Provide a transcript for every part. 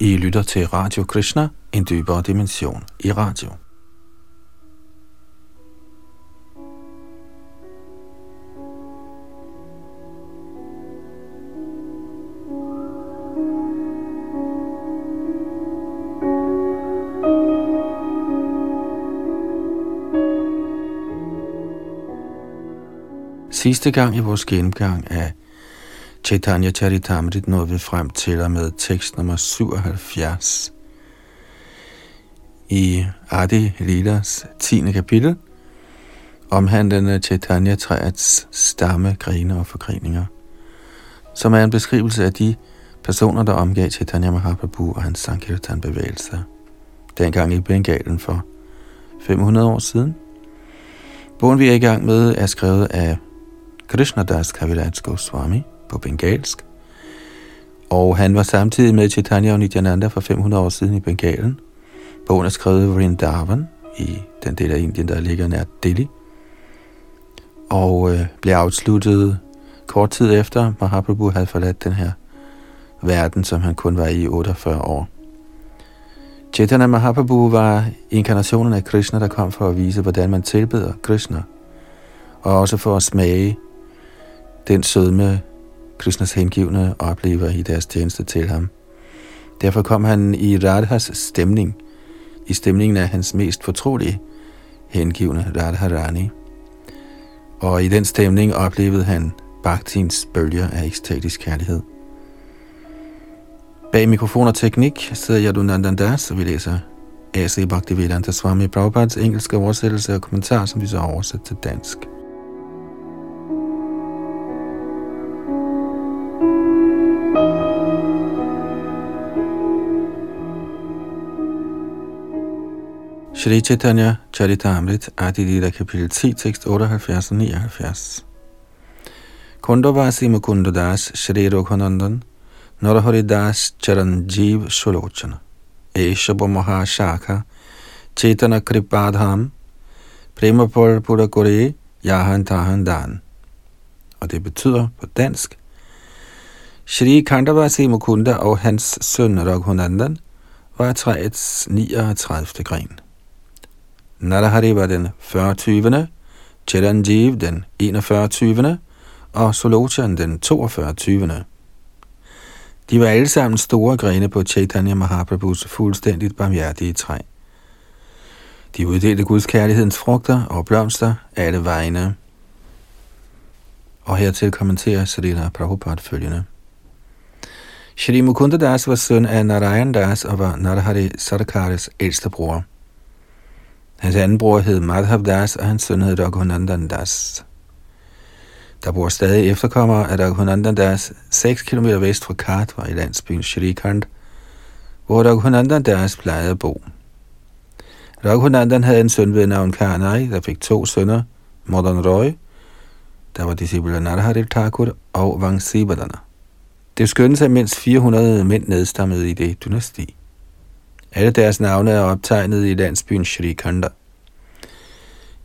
I lytter til Radio Krishna, en dybere dimension i radio. Sidste gang i vores gennemgang af Chaitanya Charitamrit nåede vi frem til og med tekst nummer 77 i Adi Lilas 10. kapitel, omhandlende øh, Chaitanya træets stamme, grene og forgreninger, som er en beskrivelse af de personer, der omgav Chaitanya Mahaprabhu og hans Sankirtan bevægelser, dengang i Bengalen for 500 år siden. Bogen vi er i gang med er skrevet af Krishnadas Kaviraj Goswami, på bengalsk. Og han var samtidig med Chaitanya og Nityananda for 500 år siden i Bengalen. Bogen er skrevet i Vrindavan, i den del af Indien, der ligger nær Delhi. Og øh, blev afsluttet kort tid efter Mahaprabhu havde forladt den her verden, som han kun var i 48 år. Chaitanya Mahaprabhu var inkarnationen af Krishna, der kom for at vise, hvordan man tilbeder Krishna, og også for at smage den sødme, Krishnas hengivne oplever i deres tjeneste til ham. Derfor kom han i Radhas stemning, i stemningen af hans mest fortrolige hengivne Radharani. Og i den stemning oplevede han Bhaktins bølger af ekstatisk kærlighed. Bag mikrofon og teknik sidder Yadunandan Das, og vi læser A.C. Bhaktivedanta Swami Prabhupads engelske oversættelse og kommentar, som vi så har oversat til dansk. Shri Chaitanya Charitamrit, Adi Lila, kapitel 10, tekst 78 og 79. Kundavasi Mukunda Das, Shri Rukhanandan, Naraharidas Charanjeev Sulochana, Eshabha Mahashaka, Chaitana Kripadham, Premapur Purakore, Yahan Tahan Dan. Og det betyder på dansk, Shri Kandavasi Mukunda og hans søn Raghunandan var træets 39. gren. Narahari var den 40. Chiranjeev den 41. og Solochan den 42. De var alle sammen store grene på Chaitanya Mahaprabhus fuldstændigt barmhjertige træ. De uddelte Guds kærlighedens frugter og blomster alle vegne. Og hertil kommenterer Srila Prabhupada følgende. Shri Mukunda Das var søn af Narayan Das og var Narahari Sarkaris ældste bror. Hans anden bror hed Madhav Das, og hans søn hed Raghunandan Das. Der bor stadig efterkommere af Raghunandan Das 6 km vest fra Katwa i landsbyen Shrikand, hvor Raghunandan Das plejede at bo. Raghunandan havde en søn ved navn Karnai, der fik to sønner, Madan Roy, der var disciple af Narahari Thakur, og Vangsibadana. Det skønnes, at mindst 400 mænd nedstammede i det dynasti. Alle deres navne er optegnet i landsbyen Kanda.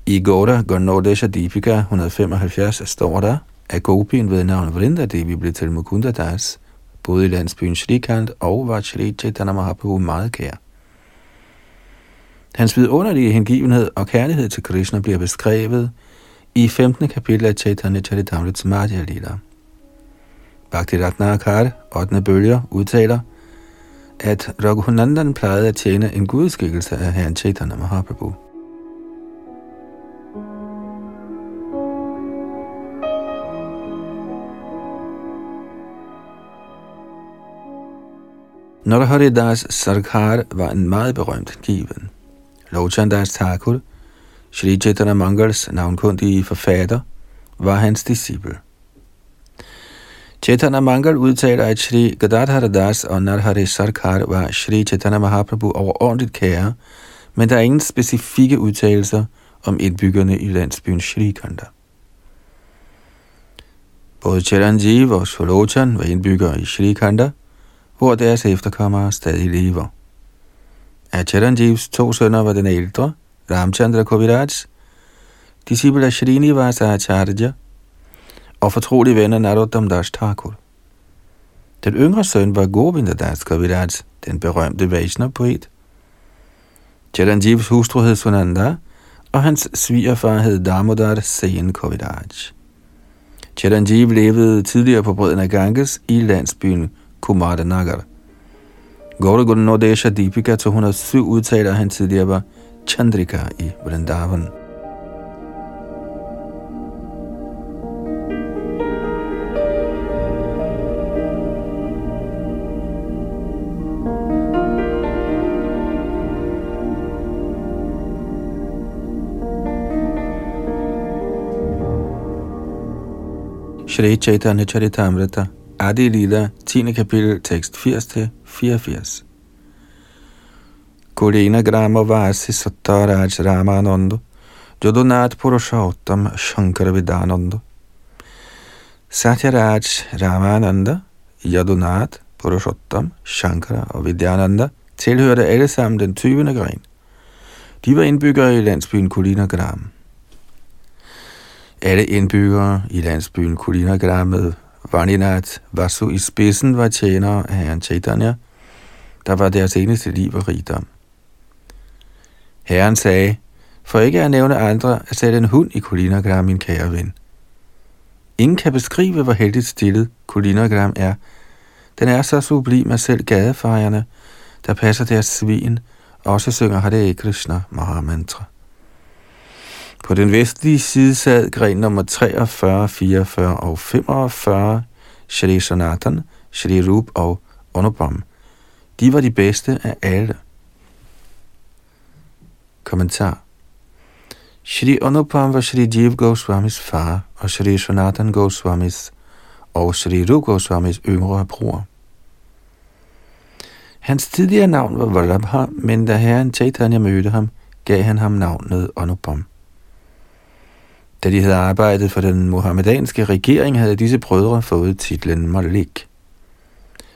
I Goda Gornodesha Deepika 175 står der, at Gopin ved navn Vrinda Devi blev til Mukunda Das, både i landsbyen Shrikant og var Shri Chaitanya Mahaprabhu meget kær. Hans vidunderlige hengivenhed og kærlighed til Krishna bliver beskrevet i 15. kapitel af Chaitanya Charitamrita Madhya Lila. Bhakti Ratnakar, 8. bølger, udtaler, at Raghunandan plejede at tjene en gudskikkelse af herren Chaitanya Mahaprabhu. Naraharidas Sarkar var en meget berømt given. Lochandas Thakur, Sri Chaitanya Mangals navnkundige forfatter, var hans disciple. Chaitanya Mangal udtaler, at Shri Gadadhar Das og Narhari Sarkar var Shri Chaitanya Mahaprabhu overordentligt kære, men der er ingen specifikke udtalelser om indbyggerne i landsbyen Shrikanda. Både Chiranjeev og Sholochan var indbyggere i Shrikanda, hvor deres efterkommere stadig lever. Af Chiranjeevs to sønner var den ældre, Ramchandra Koviraj, disciple af Srinivasa Acharya, og fortrolig ven af Narottam Das Thakur. Den yngre søn var Govinda Das Kaviraj, den berømte Vaishnav-poet. Chiranjeevs hustru hed Sunanda, og hans svigerfar hed Damodar Sen Kaviraj. Chiranjeev levede tidligere på bredden af Ganges i landsbyen Kumaranagar. Gaura Nodesha Deepika 207 udtaler, at han tidligere var Chandrika i Vrindavan. Shri Chaitanya Charitamrita, Adi Lila, 10. kapitel, tekst 80-84. Kulina Grama Vasi Sattaraj Ramananda, Jodunat Purushottam Shankar Vidananda. Satyaraj Ramananda, Yadunat, Purushottam, Shankara og Vidyananda tilhørte alle sammen den 20. gren. De var indbyggere i landsbyen Kulinagram. Alle indbyggere i landsbyen Kulinagram med Vaninath Vasu i spidsen var tjenere af herren Chaitanya, der var deres eneste liv og rigdom. Herren sagde, for ikke at nævne andre, at sætte en hund i Kulinagram, min kære ven. Ingen kan beskrive, hvor heldigt stillet Kulinagram er. Den er så sublim, at selv gadefejerne, der passer deres svin, også synger Hare Krishna Mahamantra. På den vestlige side sad gren nummer 43, 44 og 45, Shri Sanatan, Shri Rup og Anupam. De var de bedste af alle. Kommentar Shri Anupam var Shri Jiv Goswamis far, og Shri Sanatan Goswamis og Shri Rup Goswamis yngre bror. Hans tidligere navn var Vallabha, men da herren Chaitanya mødte ham, gav han ham navnet Anupam. Da de havde arbejdet for den muhammedanske regering, havde disse brødre fået titlen Malik.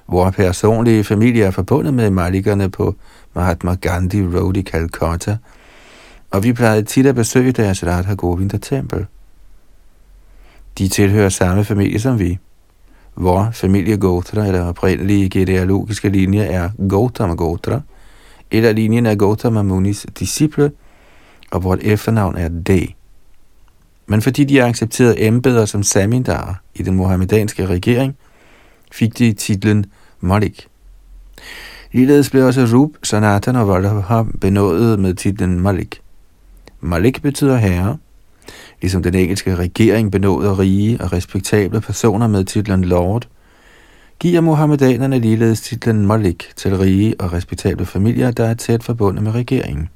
Hvor personlige familie er forbundet med Malikerne på Mahatma Gandhi Road i Calcutta, og vi plejede tit at besøge deres Radha Govinda tempel. De tilhører samme familie som vi. Vor familie Gotra, eller oprindelige genealogiske linje, er Gautama Gotra, eller linjen er Gautama Munis disciple, og vort efternavn er D men fordi de accepterede embeder som samindar i den muhammedanske regering, fik de titlen Malik. Ligeledes blev også Rub, Sanatan og Vallabha benådet med titlen Malik. Malik betyder herre, ligesom den engelske regering benåder rige og respektable personer med titlen Lord, giver muhammedanerne ligeledes titlen Malik til rige og respektable familier, der er tæt forbundet med regeringen.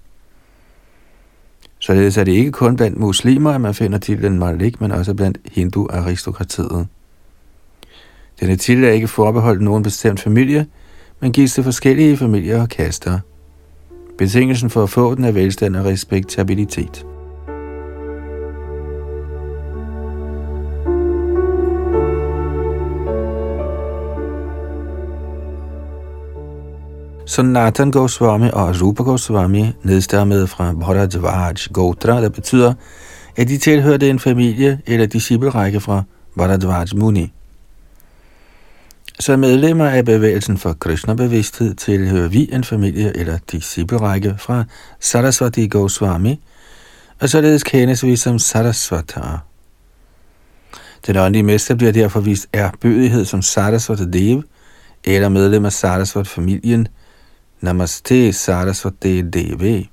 Således er det ikke kun blandt muslimer, at man finder titlen Malik, men også blandt hindu-aristokratiet. Denne titel er ikke forbeholdt nogen bestemt familie, men gives til forskellige familier og kaster. Betingelsen for at få den er velstand og respektabilitet. Nathan Goswami og Rupa Goswami nedstammede fra Bharadvaj Gotra, der betyder, at de tilhørte en familie eller disciplerække fra Bharadvaj Muni. Som medlemmer af bevægelsen for Krishna-bevidsthed tilhører vi en familie eller disciplerække fra Saraswati Goswami, og således kendes vi som Sarasvatar. Den åndelige mester bliver derfor vist erbødighed som Sarasvata Dev, eller medlem af Sarasvat-familien – Namaste Saraswati Devi.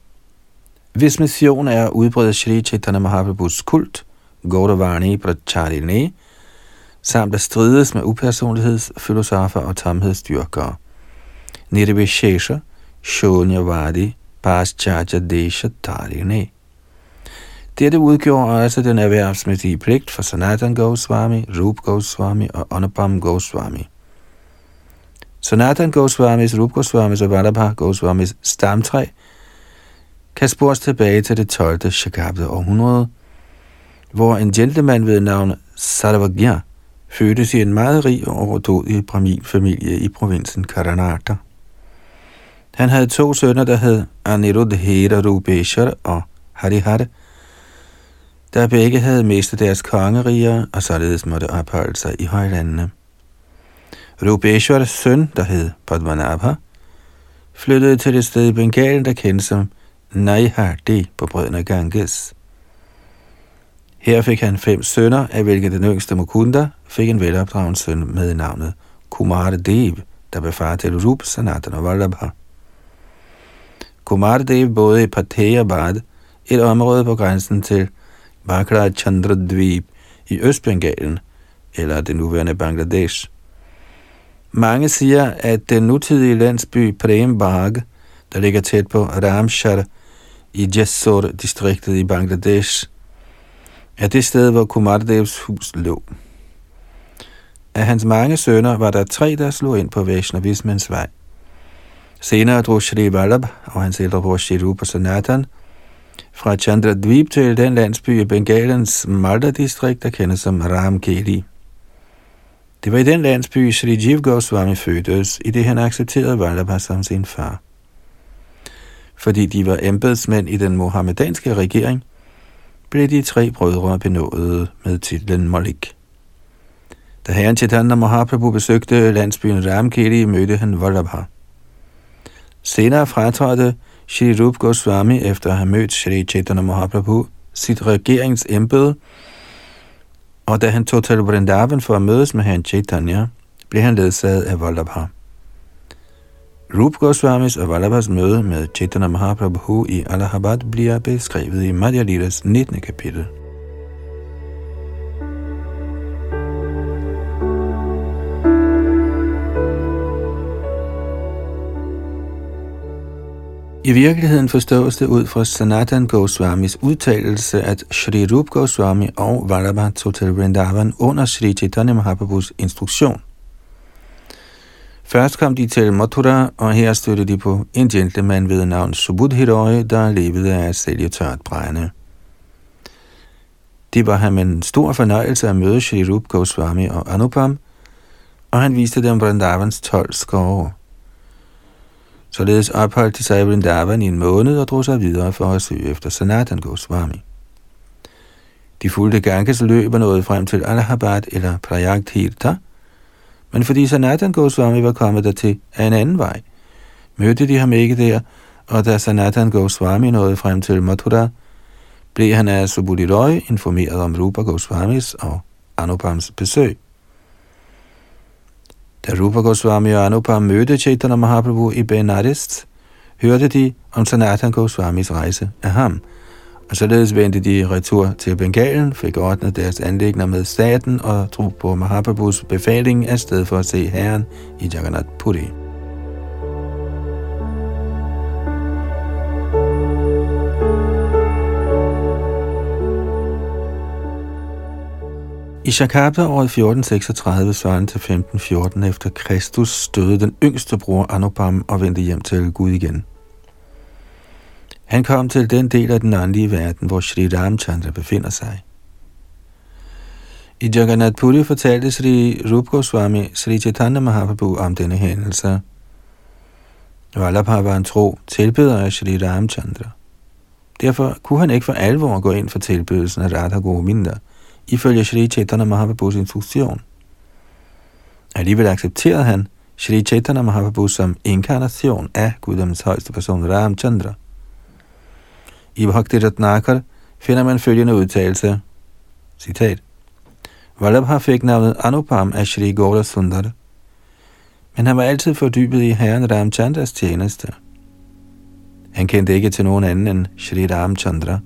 Hvis mission er at udbrede Shri Chaitanya Mahaprabhus kult, Gaudavani Pracharini, samt at strides med upersonlighedsfilosofer og tomhedsdyrkere. Nirvishesha, Shunyavadi, Pascharja Desha Tarini. Dette udgjorde også den erhvervsmæssige pligt for Sanatan Goswami, Rup Goswami og Anupam Goswami. Sanatan Goswamis, Rup Goswamis og Vallabha Goswamis stamtræ kan spores tilbage til det 12. Shakabde århundrede, hvor en gentleman ved navn Sarvagya fødtes i en meget rig og overdådig familie i provinsen Karnataka. Han havde to sønner, der hed Anirudhera Rupeshar og Harihar, der begge havde mistet deres kongeriger og således måtte opholde sig i højlandene. Rupeshwars søn, der hed Padmanabha, flyttede til det sted i Bengalen, der kendes som Naihardi på brødrene Ganges. Her fik han fem sønner, af hvilke den yngste Mukunda fik en velopdragen søn med navnet Kumar Dev, der blev far til Rup, Sanatana Vallabha. Kumar Dev boede i Pateabad, et område på grænsen til Bakra Chandradvip i Østbengalen, eller det nuværende Bangladesh. Mange siger, at den nutidige landsby Prembag, der ligger tæt på Ramshar i Jessore-distriktet i Bangladesh, er det sted, hvor Kumardevs hus lå. Af hans mange sønner var der tre, der slog ind på Vaishnavismens vej. Senere drog Shri Vallabh og hans ældre bror Shri Rupa Sanatan fra Chandradvip til den landsby i Bengalens Malda-distrikt, der kendes som Ramkeli. Det var i den landsby, Sri Jiv Goswami fødtes, i det han accepterede Vallabha som sin far. Fordi de var embedsmænd i den mohammedanske regering, blev de tre brødre benådet med titlen Malik. Da herren Chaitanya Mahaprabhu besøgte landsbyen Ramkeli, mødte han Vallabha. Senere fratrådte Shri Rup Goswami efter at have mødt Shri Chaitanya Mahaprabhu sit regeringsembede, og da han tog til Vrindavan for at mødes med herren Chaitanya, blev han ledsaget af Vallabha. Rup Goswamis og Vallabhas møde med Chaitanya Mahaprabhu i Allahabad bliver beskrevet i Madhya 19. kapitel. I virkeligheden forstås det ud fra Sanatan Goswamis udtalelse, at Shri Rup Goswami og Vallabha tog til Vrindavan under Sri Chaitanya Mahaprabhus instruktion. Først kom de til Mathura, og her støttede de på en gentleman ved navn Subudhiroi, der levede af at sælge tørt brænde. Det var ham en stor fornøjelse at møde Shri Rup Goswami og Anupam, og han viste dem Vrindavans 12 skove. Således opholdt de sig i Vrindavan i en måned og drog sig videre for at søge efter Sanatan Goswami. De fulgte Ganges løb og nåede frem til Allahabad eller Prayag Tirtha, men fordi Sanatan Goswami var kommet dertil af en anden vej, mødte de ham ikke der, og da Sanatan Goswami nåede frem til Mathura, blev han af Subudhi Roy informeret om Rupa Goswamis og Anupams besøg. Da Rupa Goswami og Anupam mødte Chaitanya Mahaprabhu i Benares, hørte de om Sanatan Goswamis rejse af ham, og således vendte de retur til Bengalen, fik ordnet deres anlægner med staten og tro på Mahaprabhus befaling af sted for at se herren i Jagannath Puri. I Shakabda året 1436 Søren til 1514 efter Kristus døde den yngste bror Anupam og vendte hjem til Gud igen. Han kom til den del af den åndelige verden, hvor Sri Ramchandra befinder sig. I Jagannath Puri fortalte Sri Rup Goswami Sri Chaitanya Mahaprabhu om denne hændelse. Vallabha var en tro tilbeder af Sri Ramchandra. Derfor kunne han ikke for alvor gå ind for tilbedelsen af Radha Govinda – ifølge Sri Chaitanya Mahaprabhus instruktion. Alligevel accepterede han Sri Chaitanya Mahaprabhu som inkarnation af Guddoms højeste person Ramchandra. I Bhakti Ratnakar finder man følgende udtalelse, citat, Vallabha fik navnet Anupam af Shri Gaura Sundar, men han var altid fordybet i herren Ramchandras tjeneste. Han kendte ikke til nogen anden end Shri Ramchandra,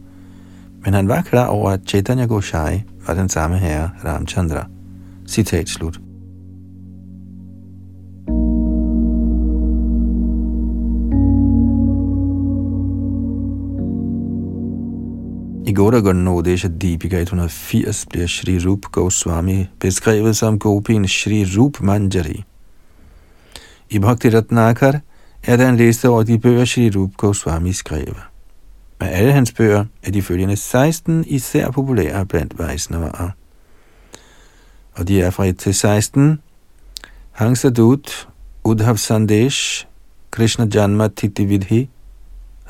men han var klar over, at Chaitanya Goshai var den samme herre Ramchandra. Citat slut. I Godagonodesha Deepika 180 bliver Shri Rup Goswami beskrevet som Gopin Shri Rup Manjari. I Bhakti Ratnakar er der en liste over de bøger Shri Rup Goswami skrev. Af alle hans bøger er de følgende 16 især populære blandt Vaisnavaer. Og de er fra 1 til 16. Hangsadut, Udhav Sandesh, Krishna Janma Titividhi,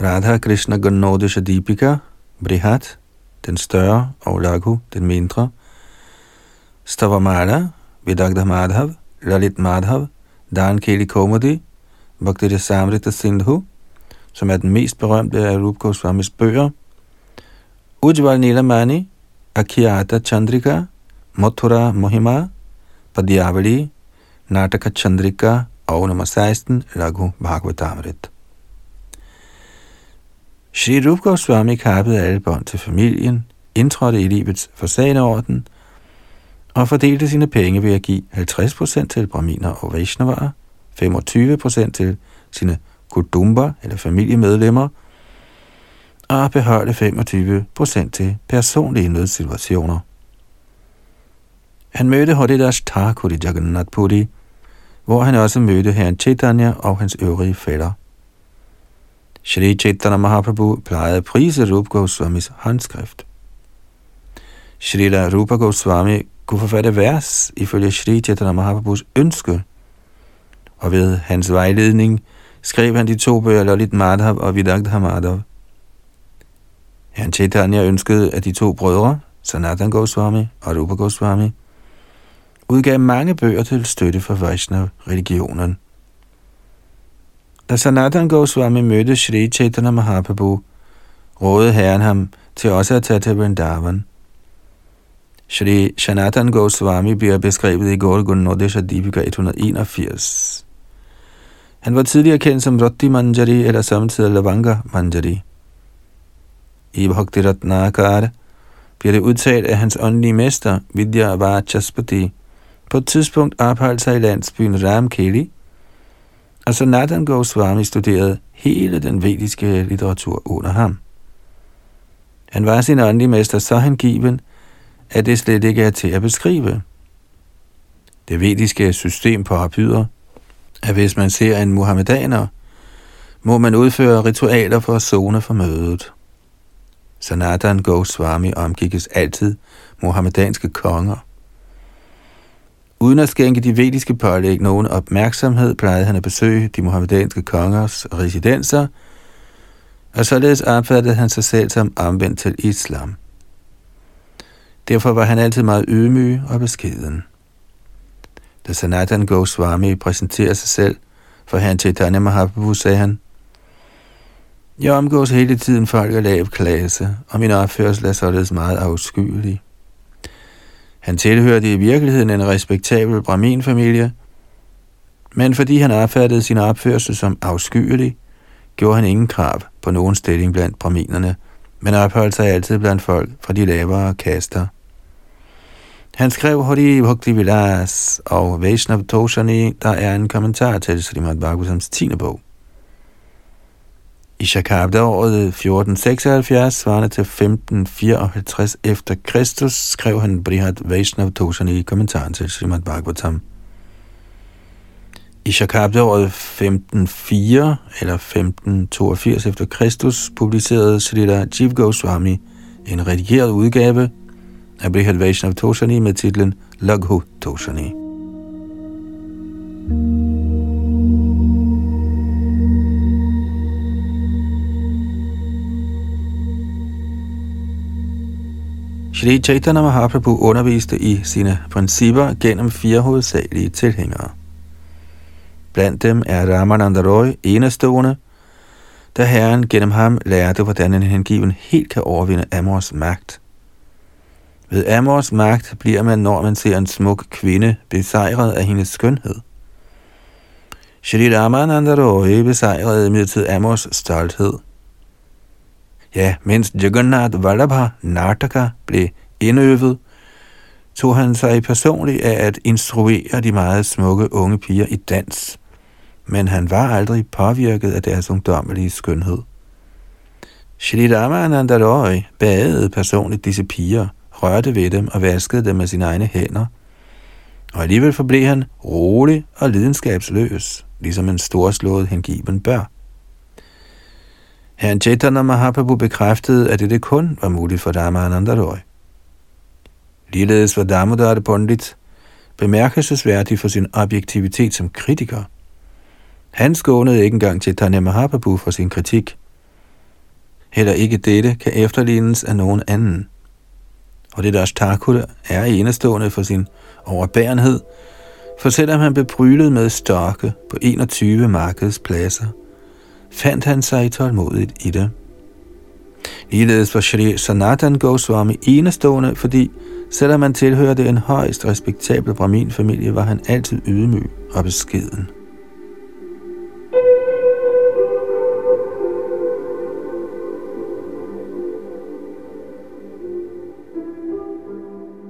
Radha Krishna Ganodesha Deepika, Brihat, den større, og Laghu, den mindre, Stavamala, Vidagda Madhav, Lalit Madhav, Dan Keli Komodi, Bhakti Samrita Sindhu, som er den mest berømte af Rup Goswamis bøger, Ujjval Nilamani, Akhiata Chandrika, Mathura Mohima, Padyavali, Nataka Chandrika og nummer 16, Raghu Bhagavatamrit. Shri Rup Goswami kappede alle bånd til familien, indtrådte i livets orden og fordelte sine penge ved at give 50% til Brahminer og Vaishnavaer, 25% til sine kudumba eller familiemedlemmer, og beholde 25% til personlige nødsituationer. Han mødte Horidas Thakur i Jagannath Puri, hvor han også mødte herren Chaitanya og hans øvrige fætter. Shri Chaitanya Mahaprabhu plejede at prise Rup Goswamis håndskrift. Shri Rupa Goswami kunne forfatte vers ifølge Shri Chaitanya Mahaprabhus ønske, og ved hans vejledning skrev han de to bøger Lalit Madhav og Vidagdha Madhav. Herren Chaitanya ønskede, at de to brødre, Sanatan Goswami og Rupa Goswami, udgav mange bøger til støtte for Vaishnav-religionen. Da Sanatan Goswami mødte Sri Chaitanya Mahaprabhu, rådede herren ham til også at tage til Vrindavan. Sri Sanatan Goswami bliver beskrevet i Gorgon Nodesha Deepika 181. Han var tidligere kendt som Rotti Manjari eller samtidig Lavanga Manjari. I Bhakti Ratnakara bliver det udtalt af hans åndelige mester, Vidya Vachaspati, på et tidspunkt opholdt sig i landsbyen Ramkeli, og så Nathan Goswami studerede hele den vediske litteratur under ham. Han var sin åndelige mester så hengiven, at det slet ikke er til at beskrive. Det vediske system på opbyder at hvis man ser en muhammedaner, må man udføre ritualer for at zone for mødet. Sanatan Goswami omgikkes altid muhammedanske konger. Uden at skænke de vediske pålæg nogen opmærksomhed, plejede han at besøge de muhammedanske kongers residenser, og således opfattede han sig selv som omvendt til islam. Derfor var han altid meget ydmyg og beskeden. Da Sanatan Goswami præsenterer sig selv for herren Chaitanya Mahaprabhu, sagde han, Jeg omgås hele tiden folk af lav klasse, og min opførsel er således meget afskyelig. Han tilhørte i virkeligheden en respektabel brahmin-familie, men fordi han opfattede sin opførsel som afskyelig, gjorde han ingen krav på nogen stilling blandt brahminerne, men opholdt sig altid blandt folk fra de lavere kaster. Han skrev Hori Bhakti Vilas og Vaishnav Toshani, der er en kommentar til Srimad Bhagavatams 10. bog. I Shakabda året 1476, svarende til 1554 efter Kristus, skrev han Brihad Vaishnav Toshani i kommentaren til Srimad Bhagavatam. I Shakabda året 1504 eller 1582 efter Kristus publicerede Srila Jiv Goswami en redigeret udgave af Brihad Vaishnav Toshani med titlen Laghu Toshani. Shri Chaitanya Mahaprabhu underviste i sine principper gennem fire hovedsagelige tilhængere. Blandt dem er Ramananda Roy enestående, da Herren gennem ham lærte, hvordan en hengiven helt kan overvinde Amors magt. Ved Amors magt bliver man, når man ser en smuk kvinde, besejret af hendes skønhed. Shri Ramananda Roy besejrede imidlertid Amors stolthed – Ja, mens Jagannath Vallabha Nartaka blev indøvet, tog han sig personligt af at instruere de meget smukke unge piger i dans, men han var aldrig påvirket af deres ungdommelige skønhed. Shri Ramananda Roy badede personligt disse piger, rørte ved dem og vaskede dem med sine egne hænder. Og alligevel forblev han rolig og lidenskabsløs, ligesom en storslået hengiven bør. Herren Chaitanya Mahaprabhu bekræftede, at det kun var muligt for Ramananda Roy. Ligeledes var Damodar Pandit bemærkelsesværdig for sin objektivitet som kritiker. Han skånede ikke engang Chaitanya Mahaprabhu for sin kritik. Heller ikke dette kan efterlignes af nogen anden. Og det der Thakur er enestående for sin overbærenhed, For selvom han blev brylet med stokke på 21 markedspladser, fandt han sig tålmodigt i det. Ligeledes var Shri Sanatan Goswami enestående, fordi selvom han tilhørte en højst respektabel brahmin-familie, var han altid ydmyg og beskeden.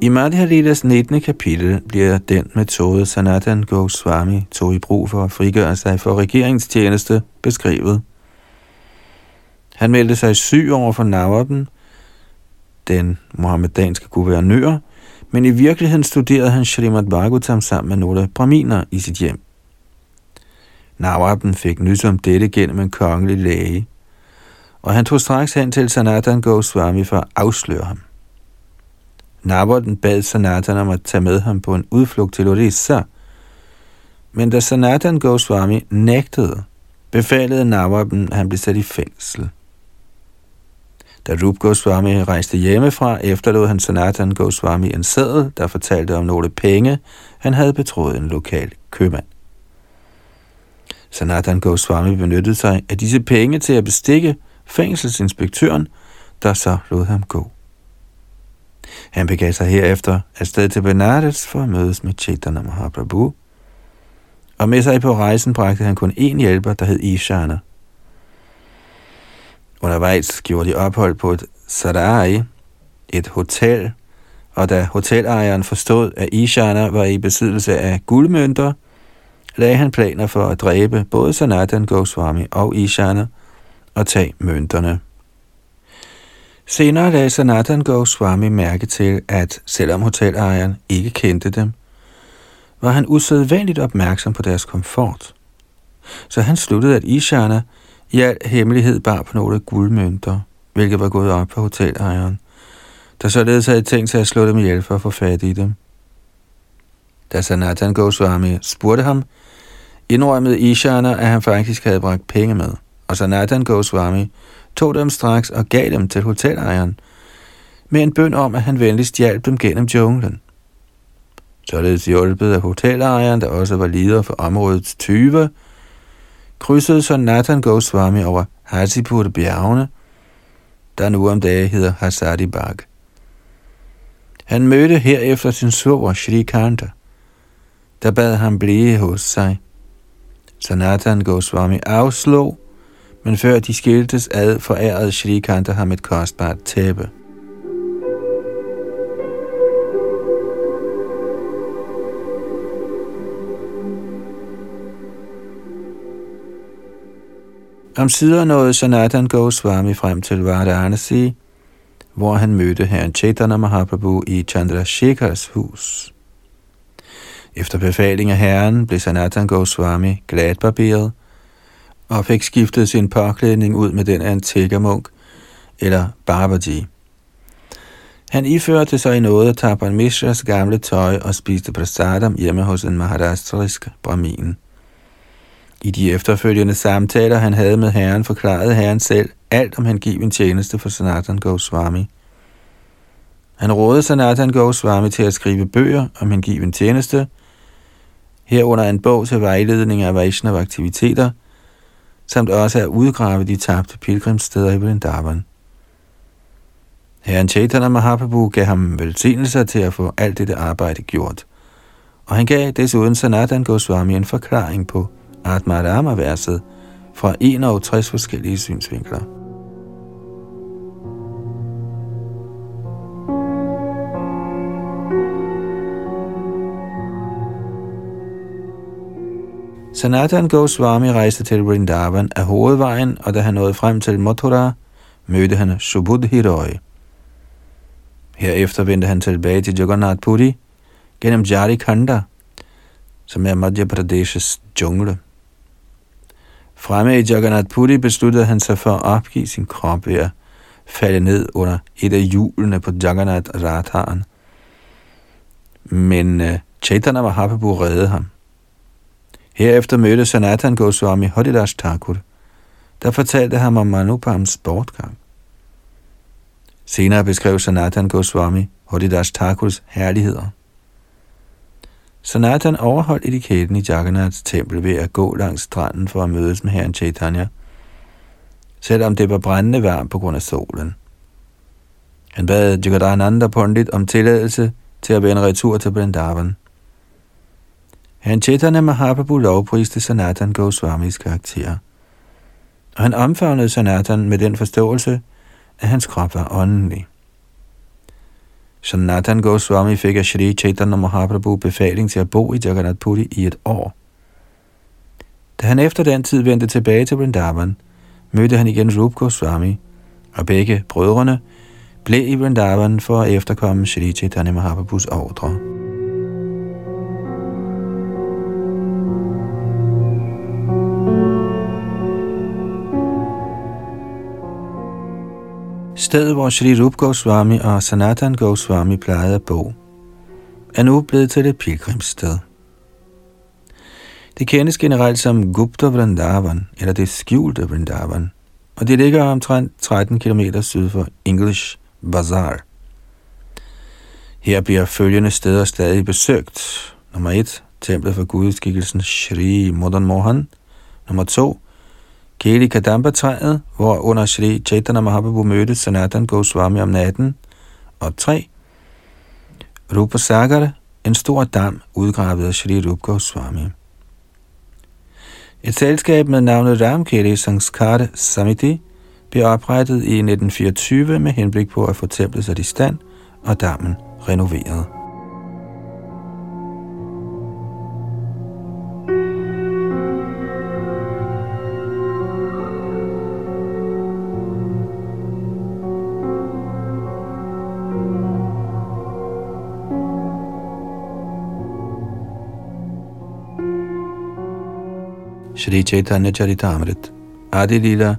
I Madhya Lilas 19. kapitel bliver den metode Sanatan Goswami tog i brug for at frigøre sig for regeringstjeneste beskrevet. Han meldte sig syg over for Nawab'en, den mohammedanske guvernør, men i virkeligheden studerede han Srimad Bhagavatam sammen med nogle braminer i sit hjem. Nawab'en fik nys om dette gennem en kongelig læge, og han tog straks hen til Sanatan Goswami for at afsløre ham. Naboten bad Sanatan om at tage med ham på en udflugt til Orissa, men da Sanatan Goswami nægtede, befalede Nawaben, at han blev sat i fængsel. Da Rup Goswami rejste hjemmefra, efterlod han Sanatan Goswami en sædel, der fortalte om nogle penge, han havde betroet en lokal købmand. Sanatan Goswami benyttede sig af disse penge til at bestikke fængselsinspektøren, der så lod ham gå. Han begav sig herefter afsted til Benares for at mødes med Chaitanya Mahaprabhu, og med sig på rejsen bragte han kun én hjælper, der hed Ishana. Undervejs gjorde de ophold på et sarai, et hotel, og da hotelejeren forstod, at Ishana var i besiddelse af guldmønter, lagde han planer for at dræbe både Sanatan Goswami og Ishana og tage mønterne. Senere lagde Sanatan Goswami mærke til, at selvom hotelejeren ikke kendte dem, var han usædvanligt opmærksom på deres komfort. Så han sluttede, at Ishana i al hemmelighed bar på nogle guldmønter, hvilket var gået op for hotelejeren, der således havde tænkt sig at slå dem ihjel for at få fat i dem. Da Sanatan Goswami spurgte ham, indrømmede Ishana, at han faktisk havde bragt penge med, og Sanatan Goswami tog dem straks og gav dem til hotelejeren, med en bøn om, at han venligst hjalp dem gennem junglen. Således hjulpet af hotelejeren, der også var leder for områdets 20, krydsede så Nathan Goswami over Hasipur bjergene, der nu om dage hedder Hasadi Han mødte herefter sin svoger Shri Kanta, der bad ham blive hos sig. Sanatan Goswami afslog, men før de skiltes ad, forærede Shri Kanta ham et kostbart tæppe. Om sider nåede Sanatan Goswami frem til Varanasi, hvor han mødte herren Chaitanya Mahaprabhu i Chandrasekhars hus. Efter befaling af herren blev Sanatan Goswami gladbarberet og fik skiftet sin påklædning ud med den af en tiggermunk, eller Babaji. Han iførte sig i noget af Tapan Mishras gamle tøj og spiste prasadam hjemme hos en maharastrisk brahmin. I de efterfølgende samtaler, han havde med herren, forklarede herren selv alt om hengiven tjeneste for Sanatan Goswami. Han rådede Sanatan Goswami til at skrive bøger om hengiven tjeneste, herunder en bog til vejledning af Vaishnava-aktiviteter, samt også at udgrave de tabte pilgrimssteder i Vrindavan. Herren Chaitanya Mahaprabhu gav ham velsignelser til at få alt dette arbejde gjort, og han gav desuden Sanatan Goswami en forklaring på Atmarama-verset fra 61 forskellige synsvinkler. Sanatan Goswami rejste til Vrindavan af hovedvejen, og da han nåede frem til Mathura, mødte han Subudhi Roy. Herefter vendte han tilbage til Jagannath Puri gennem Jarikhanda, som er Madhya Pradesh's jungle. Fremme i Jagannath Puri besluttede han sig for at opgive sin krop ved at falde ned under et af hjulene på Jagannath Ratharen. Men uh, Chaitanya Mahaprabhu reddede ham. Herefter mødte Sanatan Goswami Hodidash Thakur, der fortalte ham om Manupams bortgang. Senere beskrev Sanatan Goswami Hodidash Thakurs herligheder. Sanatan overholdt etiketten i Jagannaths tempel ved at gå langs stranden for at mødes med herren Chaitanya, selvom det var brændende varmt på grund af solen. Han bad Jagadananda Pandit om tilladelse til at vende retur til Vrindavan. Han Chaitanya Mahaprabhu lovpriste Sanatan Goswamis karakter, og han omfavnede Sanatan med den forståelse, at hans krop var åndelig. Sanatan Goswami fik af Shri Chaitanya Mahaprabhu befaling til at bo i Jagannath Puri i et år. Da han efter den tid vendte tilbage til Vrindavan, mødte han igen Rup Goswami, og begge brødrene blev i Vrindavan for at efterkomme Shri Chaitanya Mahaprabhus ordre. Stedet, hvor Shri Rup Goswami og Sanatan Goswami plejede at bo, er nu blevet til et pilgrimssted. Det kendes generelt som Gupta Vrindavan, eller det skjulte Vrindavan, og det ligger omtrent 13 km syd for English Bazaar. Her bliver følgende steder stadig besøgt. Nummer 1. Templet for gudskikkelsen Shri Madan Mohan. Nummer 2. Keli Kadamba-træet, hvor under Shri Chaitanya Mahaprabhu mødte Sanatan Goswami om natten. Og 3. Rupa Sagar, en stor dam udgravet af Shri Rupa Goswami. Et selskab med navnet Ramkeli Sanskar Samiti blev oprettet i 1924 med henblik på at få templet sat i stand og dammen renoveret. Shri Chaitanya Charitamrit Adi Lila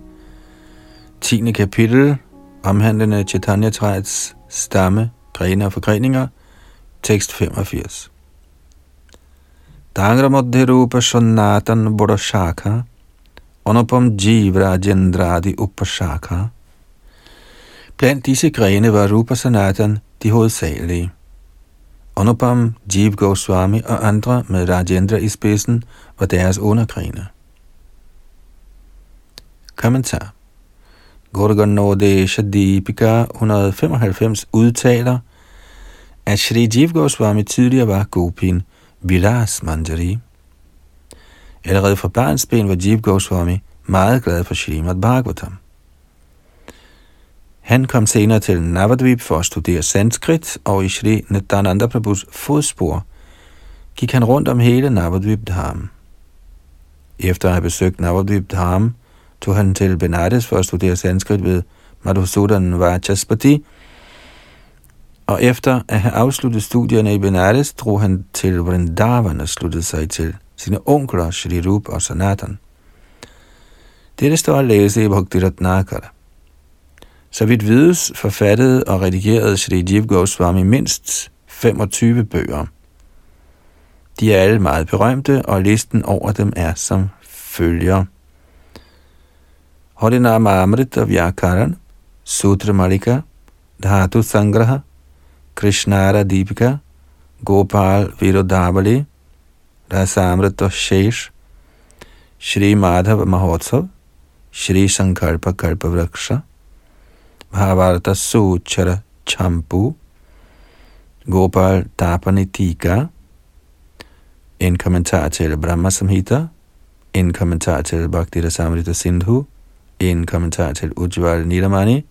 10. kapitel omhandlende Chaitanya-træets stamme, grene og forgreninger, tekst 85. Dangra Madhya Rupa Sanatan Bodhashaka Anupam Jivra Jendradi Upashaka Blandt disse grene var Rupa Sanatan de hovedsagelige. Anupam, Jeev Goswami og andre med Rajendra i spidsen var deres undergrene. Kommentar Gurganodesha Deepika 195 udtaler, at Shri Jeev Goswami tidligere var Gopin Vilas Manjari. Allerede fra barnsben var Jeev Goswami meget glad for Srimad Bhagavatam. Han kom senere til Navadvip for at studere sanskrit, og i Shri Nityananda Prabhus fodspor gik han rundt om hele Navadvip Dham. Efter at have besøgt Navadvip Dham, tog han til Benares for at studere sanskrit ved Madhusudan Vachaspati, og efter at have afsluttet studierne i Benares, drog han til Vrindavan og sluttede sig til sine onkler Shri Rup og Sanatan. Dette står at læse i Bhaktiratnakara. Så vidt vides, forfattede og redigerede Shri Jiv Goswami mindst 25 bøger. De er alle meget berømte, og listen over dem er som følger. हरिनामामृत व्याकरण सूत्र मणिका धातु संग्रह कृष्णारा दीपिका गोपाल विरोधावली रसामृत शेष श्री माधव महोत्सव श्री संकल्प कल्प वृक्ष भावार्थ सूचर छम्पू गोपाल तापनी टीका en kommentar til Brahma Samhita, en kommentar til Bhakti en kommentar til Ujjvala Nilamani,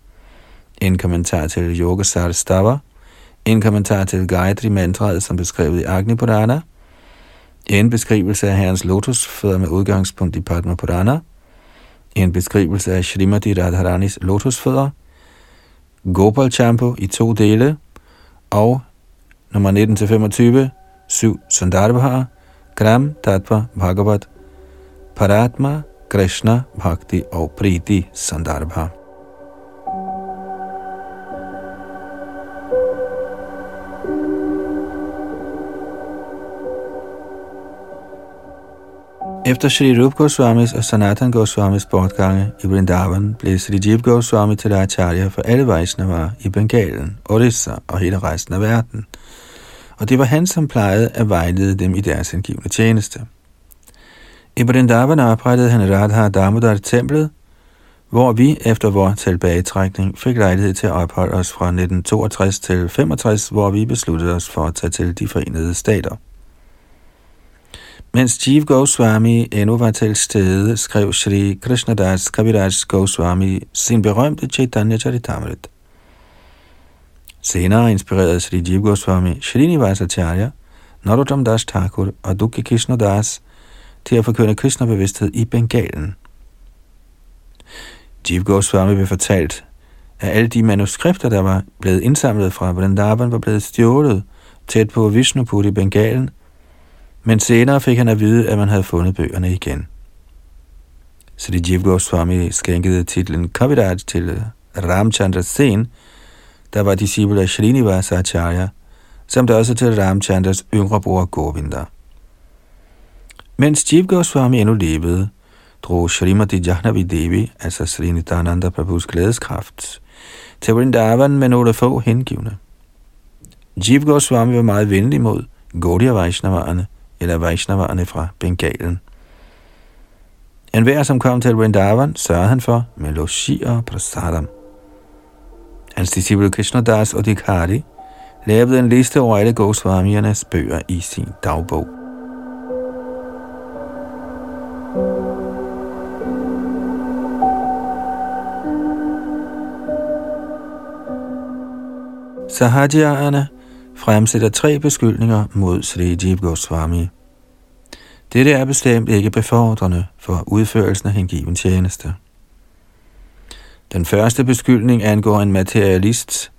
en kommentar til Yoga Stava, en kommentar til Gayatri mantraet som beskrevet i Agni Purana, en beskrivelse af herrens lotusfødder med udgangspunkt i Padma Purana, en beskrivelse af Srimati Radharanis lotusfødder, Gopal Champo i to dele, og nummer 19-25, 7 Sundarbha, Gram Tatva Bhagavat, Paratma Krishna, Bhakti og Priti Sandarbha. Efter Sri Rup Goswamis og Sanatan Goswamis bortgange i Vrindavan blev Sri Jib Goswami til Acharya for alle Vaishnava i Bengalen, Orissa og hele resten af verden. og det var han, som plejede at vejlede dem i deres indgivende tjeneste. I Vrindavan oprettede han Radha Damodar templet, hvor vi efter vores tilbagetrækning fik lejlighed til at opholde os fra 1962 til 65, hvor vi besluttede os for at tage til de forenede stater. Mens Jeev Goswami endnu var til stede, skrev Sri Krishnadas Kaviraj Goswami sin berømte Chaitanya Charitamrit. Senere inspirerede Sri Jeev Goswami Srinivasacharya, Narottam Das Thakur og Dukki Krishnadas Das til at forkynde Krishna-bevidsthed i Bengalen. Jeev Goswami blev fortalt, at alle de manuskripter, der var blevet indsamlet fra Vrindavan, var blevet stjålet tæt på Vishnupur i Bengalen, men senere fik han at vide, at man havde fundet bøgerne igen. Så det Jeev Goswami skænkede titlen Kaviraj til øh, Ramchandra Sen, der var disciple af Srinivasa Acharya, samt også til Ramchandras yngre bror Govinda. Mens Jeev Goswami endnu levede, drog Srimati Jahnavi Devi, altså Sri Nityananda Prabhus glædeskraft, til Vrindavan med nogle få hengivne. Jiv Goswami var meget venlig mod Gaudiya Vaishnaverne, eller Vaishnaverne fra Bengalen. En hver, som kom til Vrindavan, sørgede han for med logi og prasadam. Hans disciple Krishnadas og Dikari lavede en liste over alle Goswamiernes bøger i sin dagbog. Sahajiyerne fremsætter tre beskyldninger mod Sri Jeev Goswami. Dette er bestemt ikke befordrende for udførelsen af hengiven tjeneste. Den første beskyldning angår en materialist,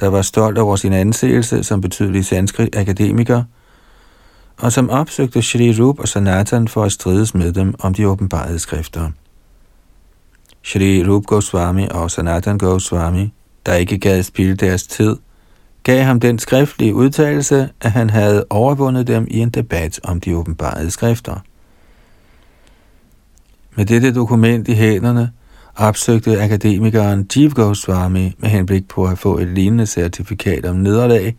der var stolt over sin anseelse som betydelig sanskrit akademiker, og som opsøgte Shri Rup og Sanatan for at strides med dem om de åbenbarede skrifter. Shri Rup Goswami og Sanatan Goswami, der ikke gad spilde deres tid, gav ham den skriftlige udtalelse, at han havde overvundet dem i en debat om de åbenbarede skrifter. Med dette dokument i hænderne opsøgte akademikeren Jeev Goswami med henblik på at få et lignende certifikat om nederlag,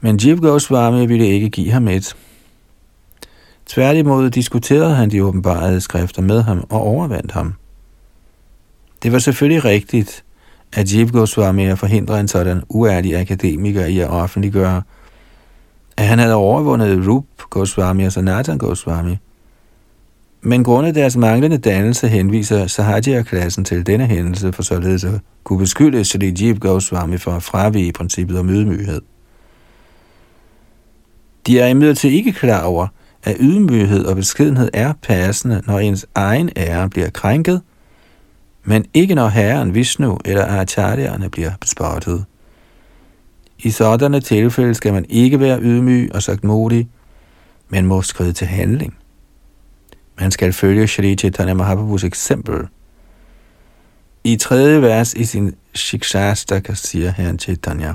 men Jeev Goswami ville ikke give ham et. Tværtimod diskuterede han de åbenbarede skrifter med ham og overvandt ham. Det var selvfølgelig rigtigt, at Jeep Goswami har forhindret en sådan uærlig akademiker i at offentliggøre, at han havde overvundet Rup Goswami og Sanatan Goswami. Men grundet deres manglende dannelse henviser Sahajya-klassen til denne hændelse for således at kunne beskylde Sri Jeep Goswami for at fravige princippet om ydmyghed. De er imidlertid ikke klar over, at ydmyghed og beskedenhed er passende, når ens egen ære bliver krænket – men ikke når herren Vishnu eller acharyerne bliver bespottet. I sådanne tilfælde skal man ikke være ydmyg og sagt modig, men må skride til handling. Man skal følge Shri Chaitanya Mahaprabhus eksempel. I tredje vers i sin Shikshastaka siger herren Chaitanya,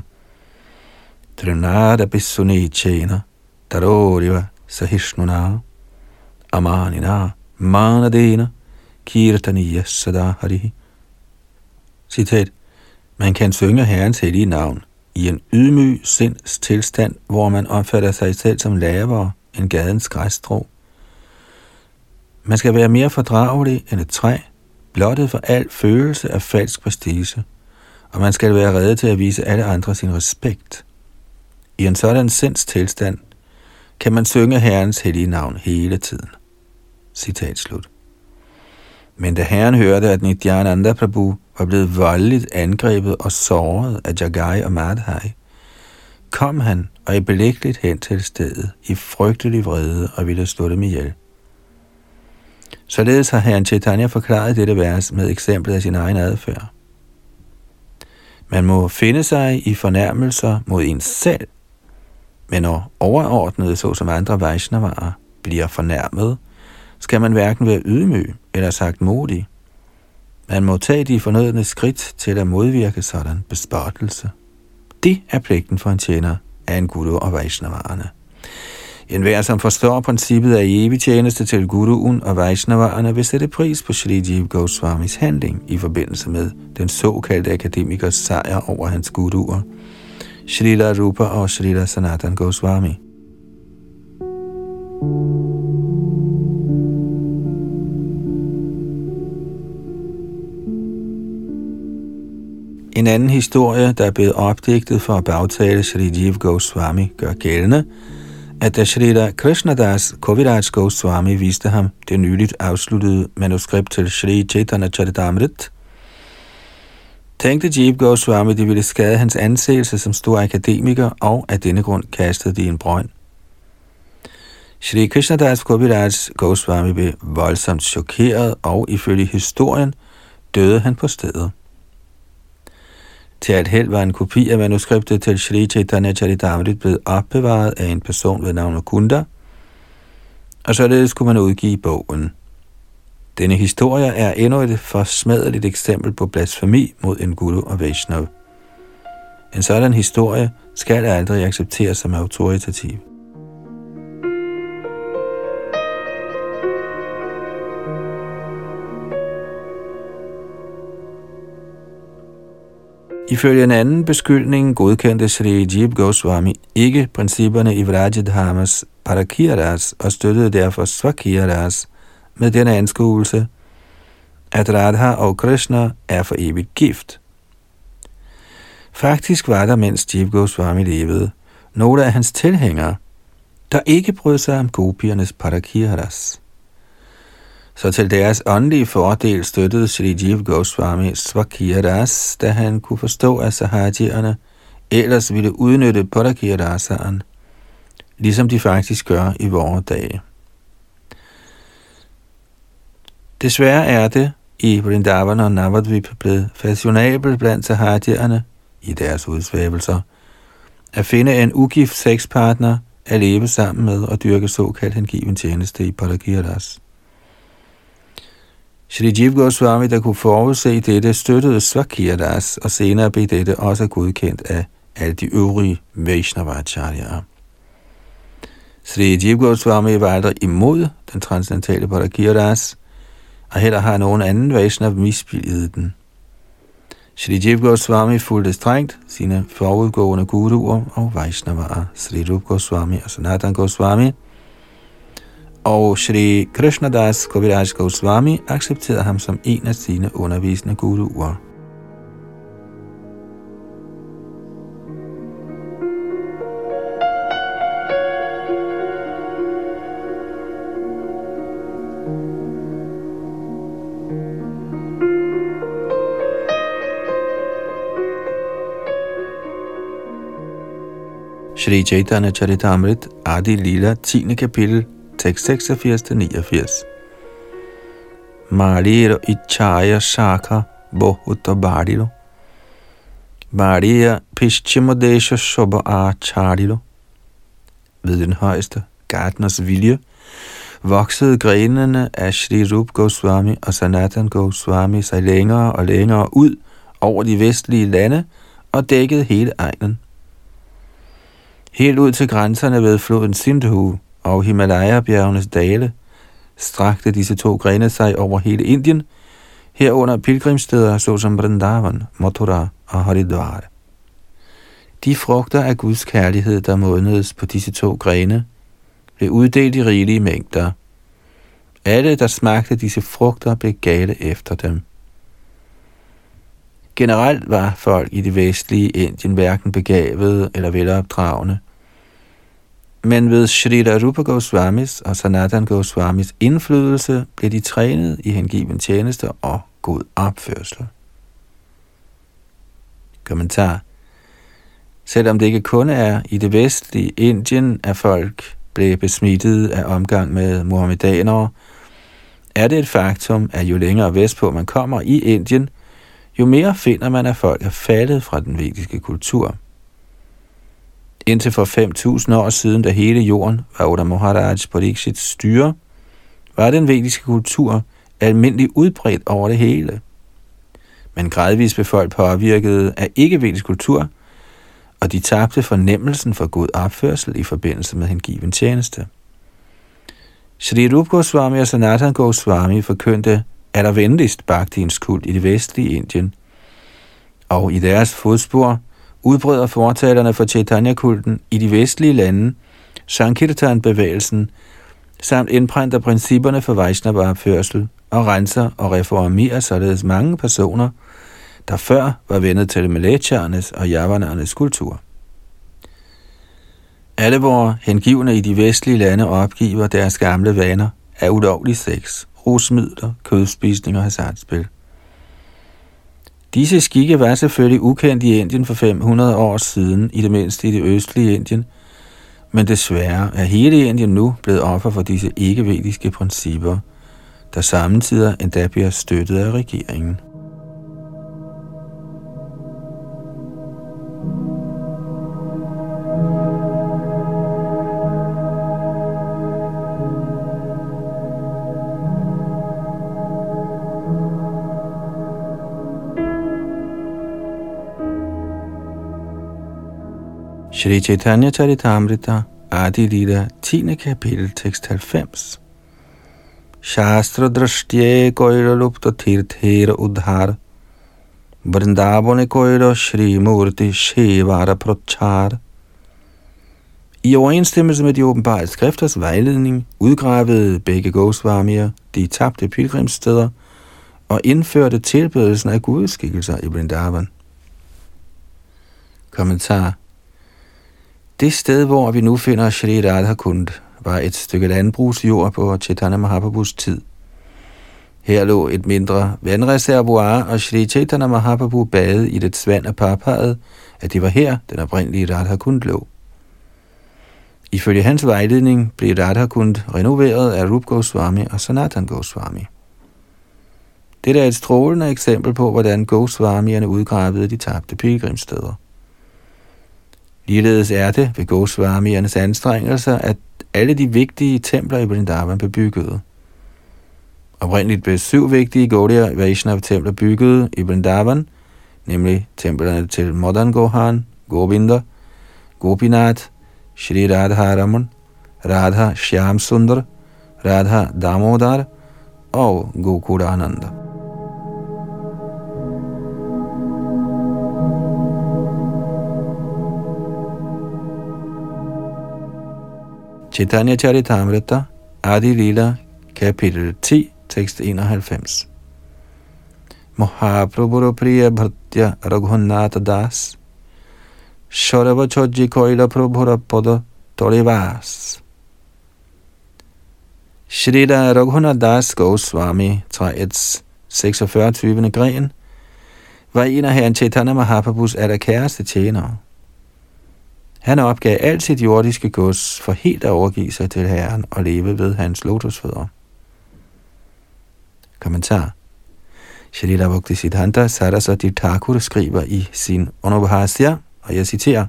Trinada Bissuni Chena, Daroriva Sahishnuna, Amanina, Manadena, kirtaniya sada hari. Citat. Man kan synge Herrens hellige navn i en ydmyg sinds tilstand, hvor man opfatter sig selv som lavere end gadens græsstrå. Man skal være mere fordragelig end et træ, blottet for al følelse af falsk prestige, og man skal være reddet til at vise alle andre sin respekt. I en sådan sinds tilstand kan man synge Herrens hellige navn hele tiden. Citat slut. Men da herren hørte, at Nityananda Prabhu var blevet voldeligt angrebet og såret af Jagai og Madhai, kom han og i belæggeligt hen til stedet i frygtelig vrede og ville slå dem ihjel. Således har herren Chaitanya forklaret dette vers med eksemplet af sin egen adfærd. Man må finde sig i fornærmelser mod en selv, men når overordnede, såsom andre Vaishnavarer, bliver fornærmet, skal man hverken være ydmyg eller sagt modig. Man må tage de fornødne skridt til at modvirke sådan bespottelse. Det er pligten for en tjener af en guru og Vaishnavarerne. En hver, som forstår princippet af evig tjeneste til Guruen og Vaishnavarerne, vil sætte pris på Shri Jeev Goswamis handling i forbindelse med den såkaldte akademikers sejr over hans guruer, Srila Rupa og Srila Sanatan Goswami. En anden historie, der er blevet opdigtet for at bagtale Sri Jiv Goswami, gør gældende, at da Srila Krishnadas Koviraj Goswami viste ham det nyligt afsluttede manuskript til Sri Chaitanya Charitamrit, tænkte Jeev Goswami, det ville skade hans anseelse som stor akademiker, og af denne grund kastede de en brønd. Shri Krishnadas Koviraj Goswami blev voldsomt chokeret, og ifølge historien døde han på stedet. Til at held var en kopi af manuskriptet til Sri Chaitanya Charitamrit blevet opbevaret af en person ved navn Kunda, og således kunne man udgive bogen. Denne historie er endnu et forsmadeligt eksempel på blasfemi mod en guru og Vaishnav. En sådan historie skal aldrig accepteres som autoritativ. Ifølge en anden beskyldning godkendte Sri Jeep Goswami ikke principperne i Vrajadhamas Parakiras og støttede derfor Svakiras med denne anskuelse, at Radha og Krishna er for evigt gift. Faktisk var der, mens Jeep Goswami levede, nogle af hans tilhængere, der ikke brød sig om gopiernes parakiras. Så til deres åndelige fordel støttede Sri Jiv Goswami Svakiras, da han kunne forstå, at sahajierne ellers ville udnytte Parakirasaren, ligesom de faktisk gør i vore dage. Desværre er det i Vrindavan og Navadvip blevet fashionabelt blandt sahajierne i deres udsvævelser at finde en ugift sexpartner at leve sammen med og dyrke såkaldt hengiven tjeneste i Parakiras. Shri Jiv Goswami, der kunne forudse dette, støttede Svakirdas, og senere blev dette også godkendt af alle de øvrige Vaishnavacharyaer. Shri Jiv Goswami var aldrig imod den transcendentale Parakiyadas, og heller har nogen anden Vaishnav misbilliget den. Shri Jiv Goswami fulgte strengt sine forudgående guruer og Vaishnavaer, Sri Rup Goswami og Sanatan Goswami, og Shri Krishnadas Kaviraj Goswami accepterede ham som en af sine undervisende guruer. Shri Chaitanya Charitamrit Adi Lila 10. kapitel tekst 86-89. Mariro ichaya shaka bohuta barilo. Maria Pishchimodesha Shobha Acharilo. Ved den højeste gardners vilje voksede grenene af Shri Rup Goswami og Sanatan Goswami sig længere og længere ud over de vestlige lande og dækkede hele egnen. Helt ud til grænserne ved floden Sindhu og Himalaya-bjergenes dale, strakte disse to grene sig over hele Indien, herunder pilgrimsteder såsom Vrindavan, Mathura og Haridwar. De frugter af Guds kærlighed, der modnedes på disse to grene, blev uddelt i rigelige mængder. Alle, der smagte disse frugter, blev gale efter dem. Generelt var folk i det vestlige Indien hverken begavede eller velopdragende, men ved Shrita Rupa Goswamis og Sanatan Goswamis indflydelse blev de trænet i hengiven tjeneste og god opførsel. Kommentar Selvom det ikke kun er i det vestlige Indien, at folk blev besmittet af omgang med muhammedanere, er det et faktum, at jo længere vestpå man kommer i Indien, jo mere finder man, at folk er faldet fra den vediske kultur. Indtil for 5.000 år siden, da hele jorden var under Maharaj Parikshits styre, var den vediske kultur almindelig udbredt over det hele. Men gradvist blev folk påvirket af ikke-vedisk kultur, og de tabte fornemmelsen for god opførsel i forbindelse med hengiven tjeneste. Shri Rup Goswami og Sanatan Goswami forkyndte allervenligst Bhaktiens kult i det vestlige Indien, og i deres fodspor udbryder fortalerne for Chaitanya-kulten i de vestlige lande, Sankirtan-bevægelsen, samt indprænter principperne for Vaishnava-opførsel og renser og reformerer således mange personer, der før var vendet til Malaysianernes og Javanernes kultur. Alle vore hengivne i de vestlige lande opgiver deres gamle vaner af ulovlig sex, rusmidler, kødspisning og hasardspil. Disse skikke var selvfølgelig ukendt i Indien for 500 år siden, i det mindste i det østlige Indien, men desværre er hele Indien nu blevet offer for disse ikke-vediske principper, der samtidig endda bliver støttet af regeringen. Shri Chaitanya Charitamrita, Adi Lila, 10. kapitel, tekst 90. Shastra drashtye koira lupta tirthera udhar, Vrindavane koira Shri Murti Shivara Prachar. I overensstemmelse med de åbenbare skrifters vejledning udgravede begge Goswamier de tabte pilgrimssteder og indførte tilbedelsen af gudskikkelser i Vrindavan. Kommentar det sted, hvor vi nu finder Shri Radhakund, var et stykke landbrugsjord på Chaitanya Mahaprabhus tid. Her lå et mindre vandreservoir, og Shri Chaitanya Mahaprabhu bade i det svand af parparet, at det var her, den oprindelige Radhakund lå. Ifølge hans vejledning blev Radhakund renoveret af Rup Goswami og Sanatan Goswami. Dette er et strålende eksempel på, hvordan Goswamierne udgravede de tabte pilgrimsteder. Ligeledes er det ved Goswamiernes anstrengelser, at alle de vigtige templer i Vrindavan blev bygget. Oprindeligt blev syv vigtige Gaudiya Vaishnav-templer bygget i Vrindavan, nemlig templerne til Madan Gohan, Govinda, Gopinath, Shri Radha Raman, Radha Shyam Sundar, Radha Damodar og Gokulananda. Chaitanya Charitamrita, Adi Lila, kapitel 10, tekst 91. Mahaprabhura Priya Bhartya Raghunatha Das, Sharava Chodji Koila Prabhura Pada Tolivas Shrita Raghunath Das Goswami, træets 46. gren, var en af herren Chaitanya Mahaprabhus allerkæreste tjenere. Han opgav alt sit jordiske gods for helt at overgive sig til Herren og leve ved hans lotusfødder. Kommentar Shalila Bhakti Siddhanta Saraswati Thakur skriver i sin Anubhasya, og jeg citerer,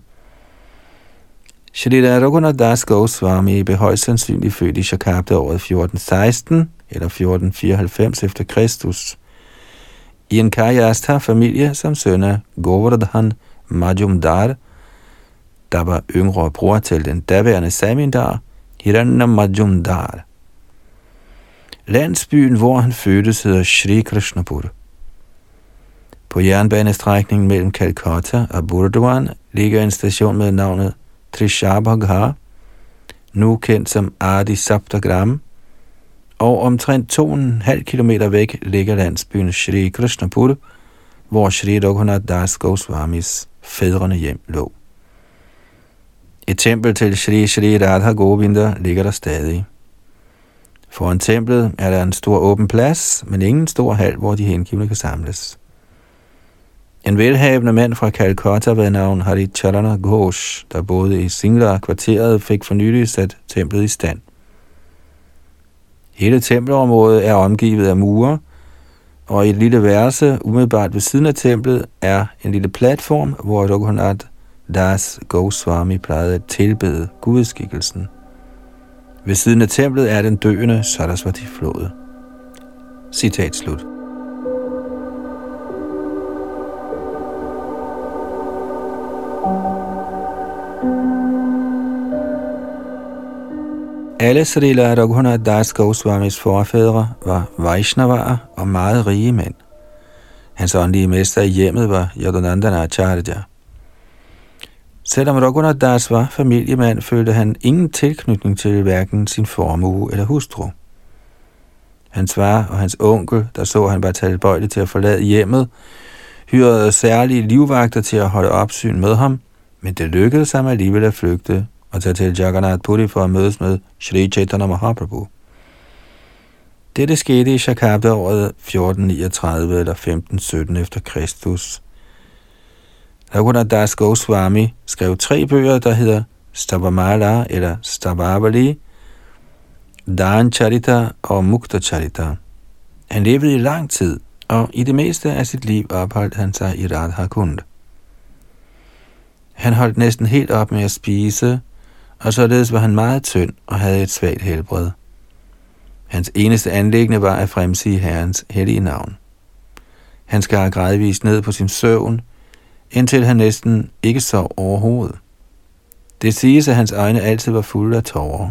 Shalila Raghunath Das Goswami blev højst sandsynligt født i Shakabda året 1416 eller 1494 efter Kristus. I en Kajastha-familie som søn af Govardhan Majumdar, der var yngre bror til den daværende Samindar, Hiranna Majumdar. Landsbyen, hvor han fødtes, hedder Shri Krishnapur. På jernbanestrækningen mellem Calcutta og Burdwan ligger en station med navnet Trishabhagha, nu kendt som Adi Saptagram, og omtrent 2,5 km væk ligger landsbyen Shri Krishnapur, hvor Shri Raghunath Das Goswamis fædrene hjem lå. Et tempel til Shri Shri Radha Govinda ligger der stadig. Foran templet er der en stor åben plads, men ingen stor hal, hvor de hengivne kan samles. En velhavende mand fra Calcutta ved navn Haricharana Ghosh, der boede i Singla-kvarteret, fik for nylig sat templet i stand. Hele tempelområdet er omgivet af mure, og i et lille værelse umiddelbart ved siden af templet er en lille platform, hvor Raghunath Das Goswami plejede at tilbede gudskikkelsen. Ved siden af templet er den døende Sarasvati flod. Citat slut. Alle Srila Raghunath Das Goswamis forfædre var Vaishnavaer og meget rige mænd. Hans åndelige mester i hjemmet var Yadunandana Acharya. Selvom Raghunath Das var familiemand, følte han ingen tilknytning til hverken sin formue eller hustru. Hans far og hans onkel, der så han var tilbøjelig til at forlade hjemmet, hyrede særlige livvagter til at holde opsyn med ham, men det lykkedes ham alligevel at flygte og tage til Jagannath Puri for at mødes med Sri Chaitanya Mahaprabhu. Dette skete i Shakabda året 1439 eller 1517 efter Kristus. Raghunath Das Goswami skrev tre bøger, der hedder Stavamala eller Stavavali, Dan Charita og Mukta Charita. Han levede i lang tid, og i det meste af sit liv opholdt han sig i Radha Kund. Han holdt næsten helt op med at spise, og således var han meget tynd og havde et svagt helbred. Hans eneste anlæggende var at fremsige Herrens hellige navn. Han skar gradvist ned på sin søvn, indtil han næsten ikke sov overhovedet. Det siges, at hans øjne altid var fulde af tårer.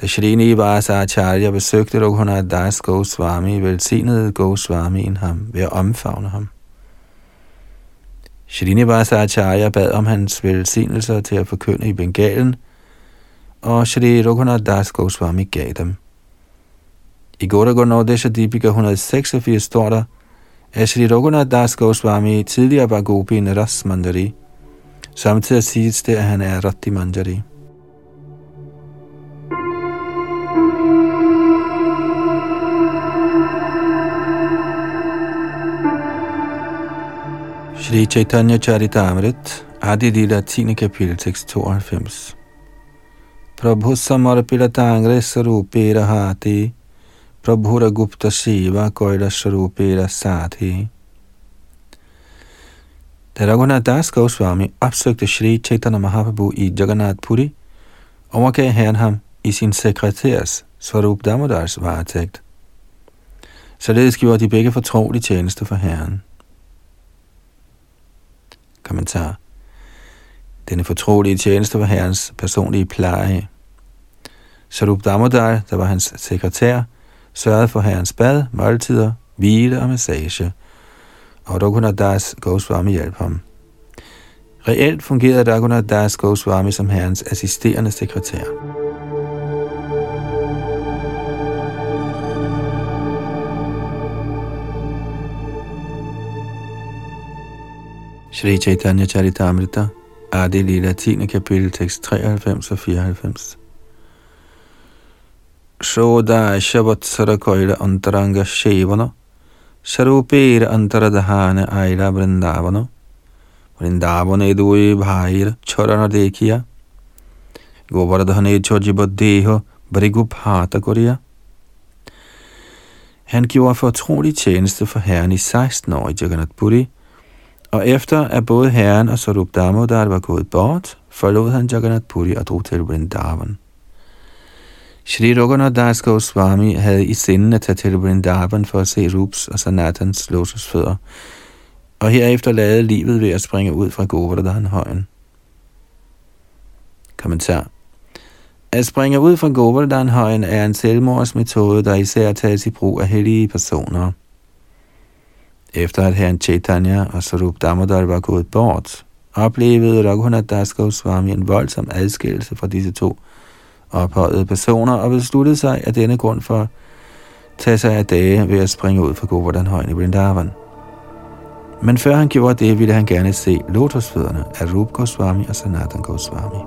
Da Shalini Acharya besøgte Raghunath Das Goswami, velsignede Goswamien ham ved at omfavne ham. Srinivasa Acharya bad om hans velsignelser til at forkynde i Bengalen, og Shri Raghunath Das Goswami gav dem. I Godagonodesha Dipika 186 står der, at Shri Raghunath Das Goswami tidligere var gopi Ras Mandari. Samtidig siges det, at han er Ratti Manjari. Shri Chaitanya Charitamrit, Adi Lila 10. kapitel, tekst 92. Prabhu Samarpila Tangre Sarupera Hati, Prabhura Gupta Shiva Koila Sarupera Sati. Da Raghunath Das Goswami opsøgte Shri Chaitanya Mahaprabhu i Jagannath Puri, overgav herren ham i sin sekretærs Swarup Damodars varetægt. Således gjorde de begge fortrolig tjeneste for Herren. Kommentar. Denne fortrolige tjeneste var herrens personlige pleje. Sarup Damodar, der var hans sekretær, sørgede for herrens bad, måltider, hvile og massage, og Raghunath Das Goswami hjalp ham. Reelt fungerede Raghunath Das Goswami som herrens assisterende sekretær. Shri Chaitanya Charitamrita, Adi Lila 10. kapitel, tekst 93 og 94. Shoda Shavatsara Koila Antaranga Shevana, Sharupera Antaradhana Aila Vrindavana, Vrindavana Edui Bhaira Charana Dekhiya, Govardhane Chojibaddeho Brigubhata Korea. Han gjorde fortrolig tjeneste for herren i 16 år i Jagannath Puri, og efter at både herren og Sarup Damodar var gået bort, forlod han Jagannath Puri og drog til Vrindavan. Shri Raghunath Das Goswami havde i sinden at tage til Vrindavan for at se Rups og Sanatans lotusfødder, og herefter lade livet ved at springe ud fra Govardhan højen. Kommentar At springe ud fra Govardhan højen er en selvmordsmetode, der især tages i brug af hellige personer – efter at herren Chaitanya og Sarup Damodar var gået bort, oplevede Raghunath Das Goswami en voldsom adskillelse fra disse to ophøjede personer og besluttede sig af denne grund for at tage sig af dage ved at springe ud fra Govardhan-højen i Vrindavan. Men før han gjorde det, ville han gerne se lotusfødderne af Rup Goswami og Sanatan Goswami.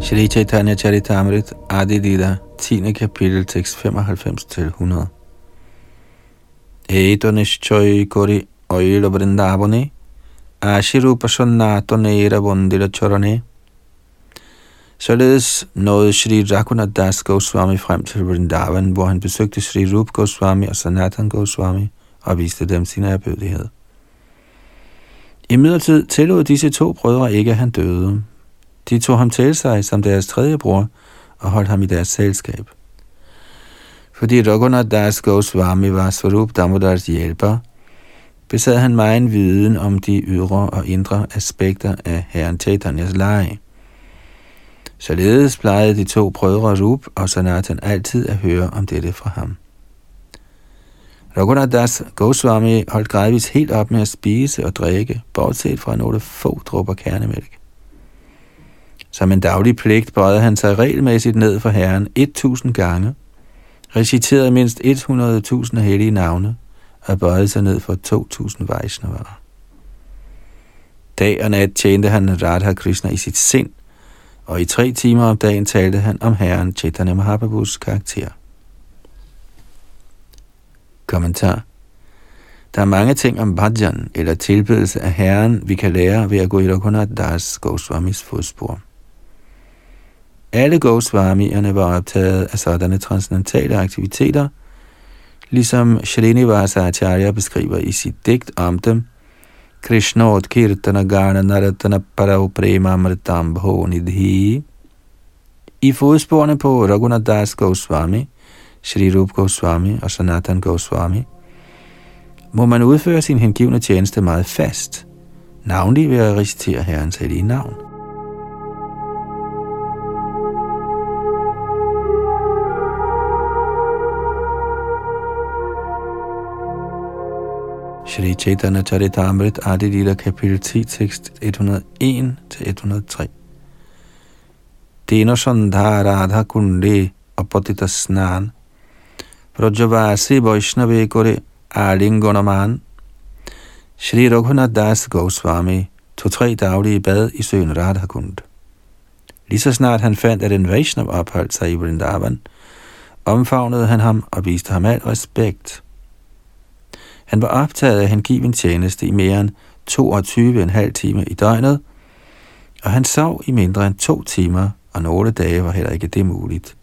Shri Chaitanya Charitamrit Adi Lila, 10. kapitel tekst 95 til 100. Eto nishchoy kori oila vrindavane Ashirupa Sonnato Nera Således nåede Sri Raghunath Das Goswami frem til Vrindavan, hvor han besøgte Sri Rup Goswami og Sanatan Goswami og viste dem sin erbødighed. I midlertid tillod disse to brødre ikke, at han døde, de tog ham til sig som deres tredje bror og holdt ham i deres selskab. Fordi Raghunath Das Goswami var Svarup Damodars hjælper, besad han mig en viden om de ydre og indre aspekter af herren Chaitanyas leje. Således plejede de to brødre Rup og Sanatan altid at høre om dette fra ham. Raghunath Das Goswami holdt gradvis helt op med at spise og drikke, bortset fra nogle få dråber kernemælk. Som en daglig pligt bøjede han sig regelmæssigt ned for Herren 1000 gange, reciterede mindst 100.000 hellige navne og bøjede sig ned for 2000 Vaishnavaer. Dag og nat tjente han Radha Krishna i sit sind, og i tre timer om dagen talte han om Herren Chaitanya Mahaprabhus karakter. Kommentar Der er mange ting om bhajan, eller tilbedelse af Herren, vi kan lære ved at gå i Raghunath Das Goswamis fodspor. Alle Goswamierne var optaget af sådanne transcendentale aktiviteter, ligesom Srinivasa Acharya beskriver i sit digt om dem, Krishnot Kirtana Gana Naratana Parau Prema Amritam Nidhi. I fodsporene på Raghunath Das Goswami, Shri Rup Goswami og Sanatan Goswami, må man udføre sin hengivne tjeneste meget fast, navnlig ved at recitere Herrens hellige navn. Shri Chaitanya Charitamrit Adi Lila kapitel 10, tekst 101-103. Dino Sandha Radha Kunde Apatita Snan Vrajavasi Vaishnave Kore Alingonaman Shri Raghunath Das Goswami tog tre daglige bad i søen Radhakund. Lige så snart han fandt, at en Vaishnav opholdt sig i Vrindavan, omfavnede han ham og viste ham al respekt – han var optaget af hengiven tjeneste i mere end 22,5 timer i døgnet, og han sov i mindre end to timer, og nogle dage var heller ikke det muligt.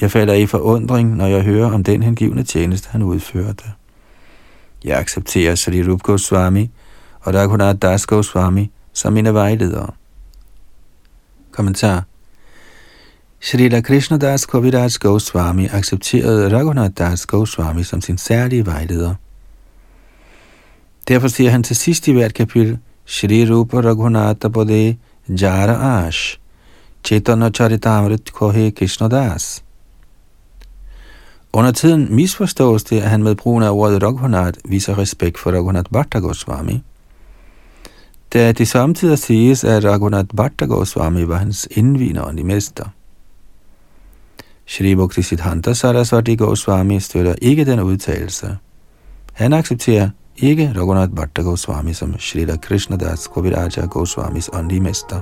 Jeg falder i forundring, når jeg hører om den hengivne tjeneste, han udførte. Jeg accepterer Sri Rup Goswami og Raghunath Das Goswami som mine vejledere. Kommentar Srila Das Kaviraj Goswami accepterede Raghunath Das Goswami som sin særlige vejleder. Derfor siger han til sidst i hvert kapitel, Shri Rupa Raghunath Bode Jara Ash, Chaitanya Charitamrit Kohe Das. Under tiden misforstås det, at han med brugen af ordet Raghunath viser respekt for Raghunath Bhatta Goswami. Da det samtidig siges, at Raghunath Bhatta Goswami var hans indvigende mester. Shri Bhakti Siddhanta Saraswati Goswami støtter ikke den udtalelse. Han accepterer ikke Raghunath Bhatta Goswami som Srila Das Koviraja Goswamis åndelige mester.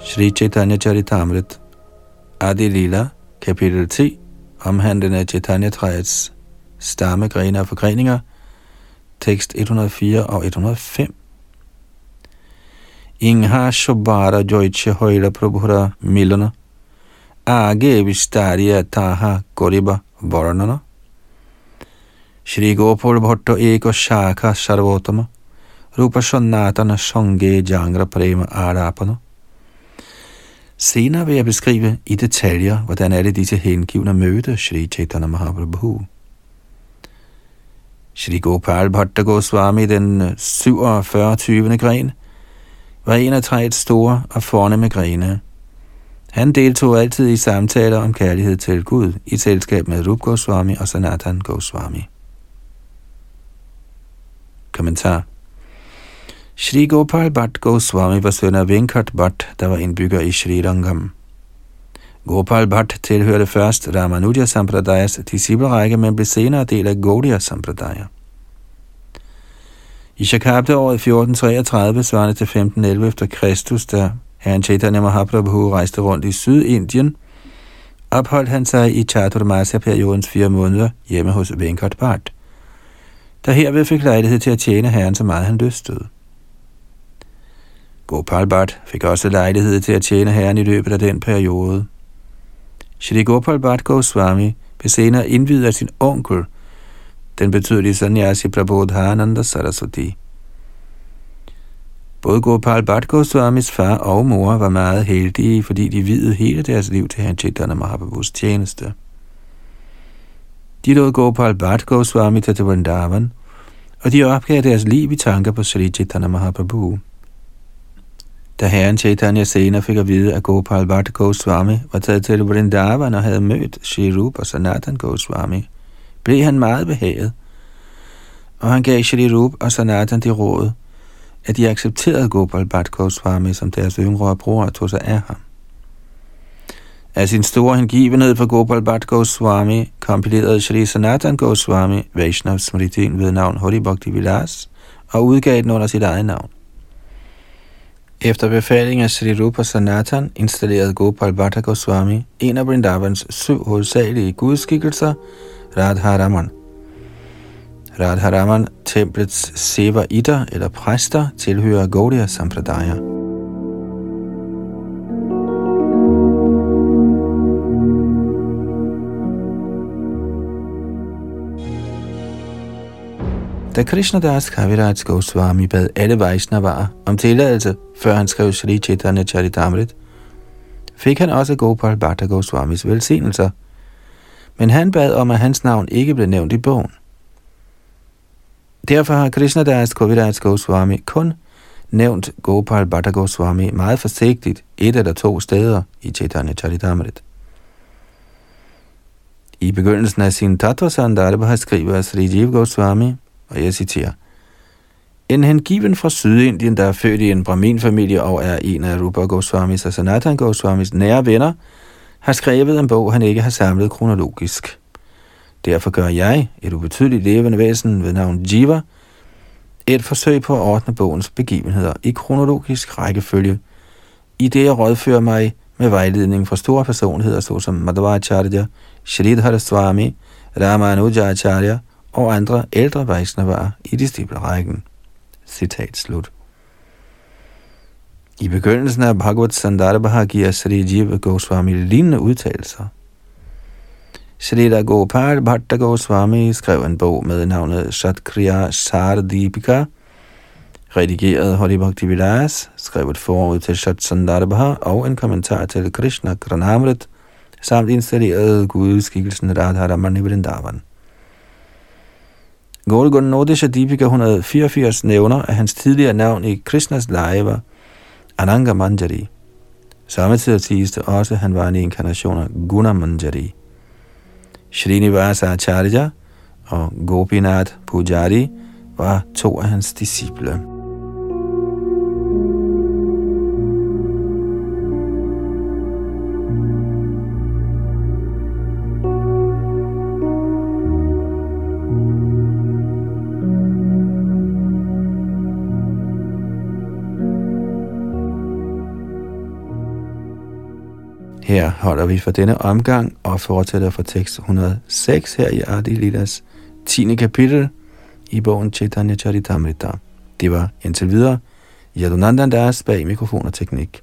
Shri Chaitanya Charitamrit Adi Lila, kapitel 10, omhandlende Chaitanya-træets stamme, grene og forgreninger – tekst 104 og 105. Ingha Shobara Joiche Højla Prabhura Milana Age Vistarya Taha Koriba Varnana Shri Gopal Bhatto Eko Shaka Sarvotama Rupa Shanatana Sange Jangra Prema Arapana Senere vil jeg beskrive i detaljer, hvordan alle disse hengivne mødte Sri Chaitanya Mahaprabhu. Shri Gopal Bhatta Goswami, den 47. 20. gren, var en af træets store og fornemme grene. Han deltog altid i samtaler om kærlighed til Gud i selskab med Rup Goswami og Sanatan Goswami. Kommentar Shri Gopal Bhatt Goswami var søn af Venkat Bhatt, der var indbygger i Sri Rangam. Gopal Bhatt tilhørte først Ramanuja Sampradayas disciplerække, men blev senere del af Gaudiya Sampradaya. I Shakabda året 1433, svarende til 1511 efter Kristus, da herren Chaitanya Mahaprabhu rejste rundt i Sydindien, opholdt han sig i Chaturmasya-periodens fire måneder hjemme hos Venkat Bhatt, der herved fik lejlighed til at tjene herren så meget han lystede. Gopal Bhatt fik også lejlighed til at tjene herren i løbet af den periode. Shri Gopal Bhatt Goswami blev senere indvidet af sin onkel, den betydelige sanyasi Prabodhananda Saraswati. Både Gopal Bhatt Goswamis far og mor var meget heldige, fordi de videde hele deres liv til han Chaitanya Mahaprabhus tjeneste. De lod Gopal Bhatt Goswami til Vrindavan, og de opgav deres liv i tanker på Sri Chaitanya Mahaprabhu. Da herren Chaitanya senere fik at vide, at Gopal Bhatt Goswami var taget til Vrindavan og havde mødt Shri Rupa Sanatan Goswami, blev han meget behaget, og han gav Shri Rupa og Sanatan det råd, at de accepterede Gopal Bhatt Goswami som deres yngre bror og tog sig af ham. Af sin store hengivenhed for Gopal Bhatt Goswami kompilerede Shri Sanatan Goswami Vaishnav Smritin ved navn Hari Bhakti Vilas og udgav den under sit eget navn. Efter befaling af Sri Rupa Sanatan installerede Gopal Bhatta Goswami en af Vrindavans syv hovedsagelige gudskikkelser, Radharaman. Radharaman, templets seva iter eller præster, tilhører Gaudiya Sampradaya. Da Krishna Das Kaviraj Goswami bad alle Vaishnavaer om tilladelse, før han skrev Sri Chaitanya Charitamrit, fik han også Gopal Bhatta Goswamis velsignelser, men han bad om, at hans navn ikke blev nævnt i bogen. Derfor har Krishna Das Kaviraj Goswami kun nævnt Gopal Bhatta Goswami meget forsigtigt et eller to steder i Chaitanya Charitamrit. I begyndelsen af sin Tattva Sandarbha skriver Sri Jiv Goswami, og jeg citerer, en hengiven fra Sydindien, der er født i en Brahmin-familie og er en af Rupa Goswamis og Sanatan Goswamis nære venner, har skrevet en bog, han ikke har samlet kronologisk. Derfor gør jeg, et ubetydeligt levende væsen ved navn Jiva, et forsøg på at ordne bogens begivenheder i kronologisk rækkefølge, i det jeg rådfører mig med vejledning fra store personligheder såsom Madhvacharya, Shridhar Swami, Ramanujacharya og andre ældre Vaisnavaer i disciplerækken. Citat slut. I begyndelsen af Bhagavad Sandarbha giver Sri Jiva Goswami lignende udtalelser. Sri Gopal Bhatta Goswami skrev en bog med navnet Satkriya Sardipika, redigeret Hari Bhakti Vilas, skrev et forud til Sat Sandarbha og en kommentar til Krishna Granamrit, samt installeret gudskikkelsen Radharaman i Vrindavan. Gauragun Nodisha Deepika 184 nævner, at hans tidligere navn i Krishnas leje var Ananga Manjari. Samtidig siges det også, at han var en inkarnation af Guna Manjari. Srinivasa Acharya og Gopinath Pujari var to af hans disciple. Her holder vi for denne omgang og fortsætter fra tekst 106 her i Adi Lilas 10. kapitel i bogen Chaitanya Charitamrita. Det var indtil videre Yadunandandas bag mikrofon og teknik.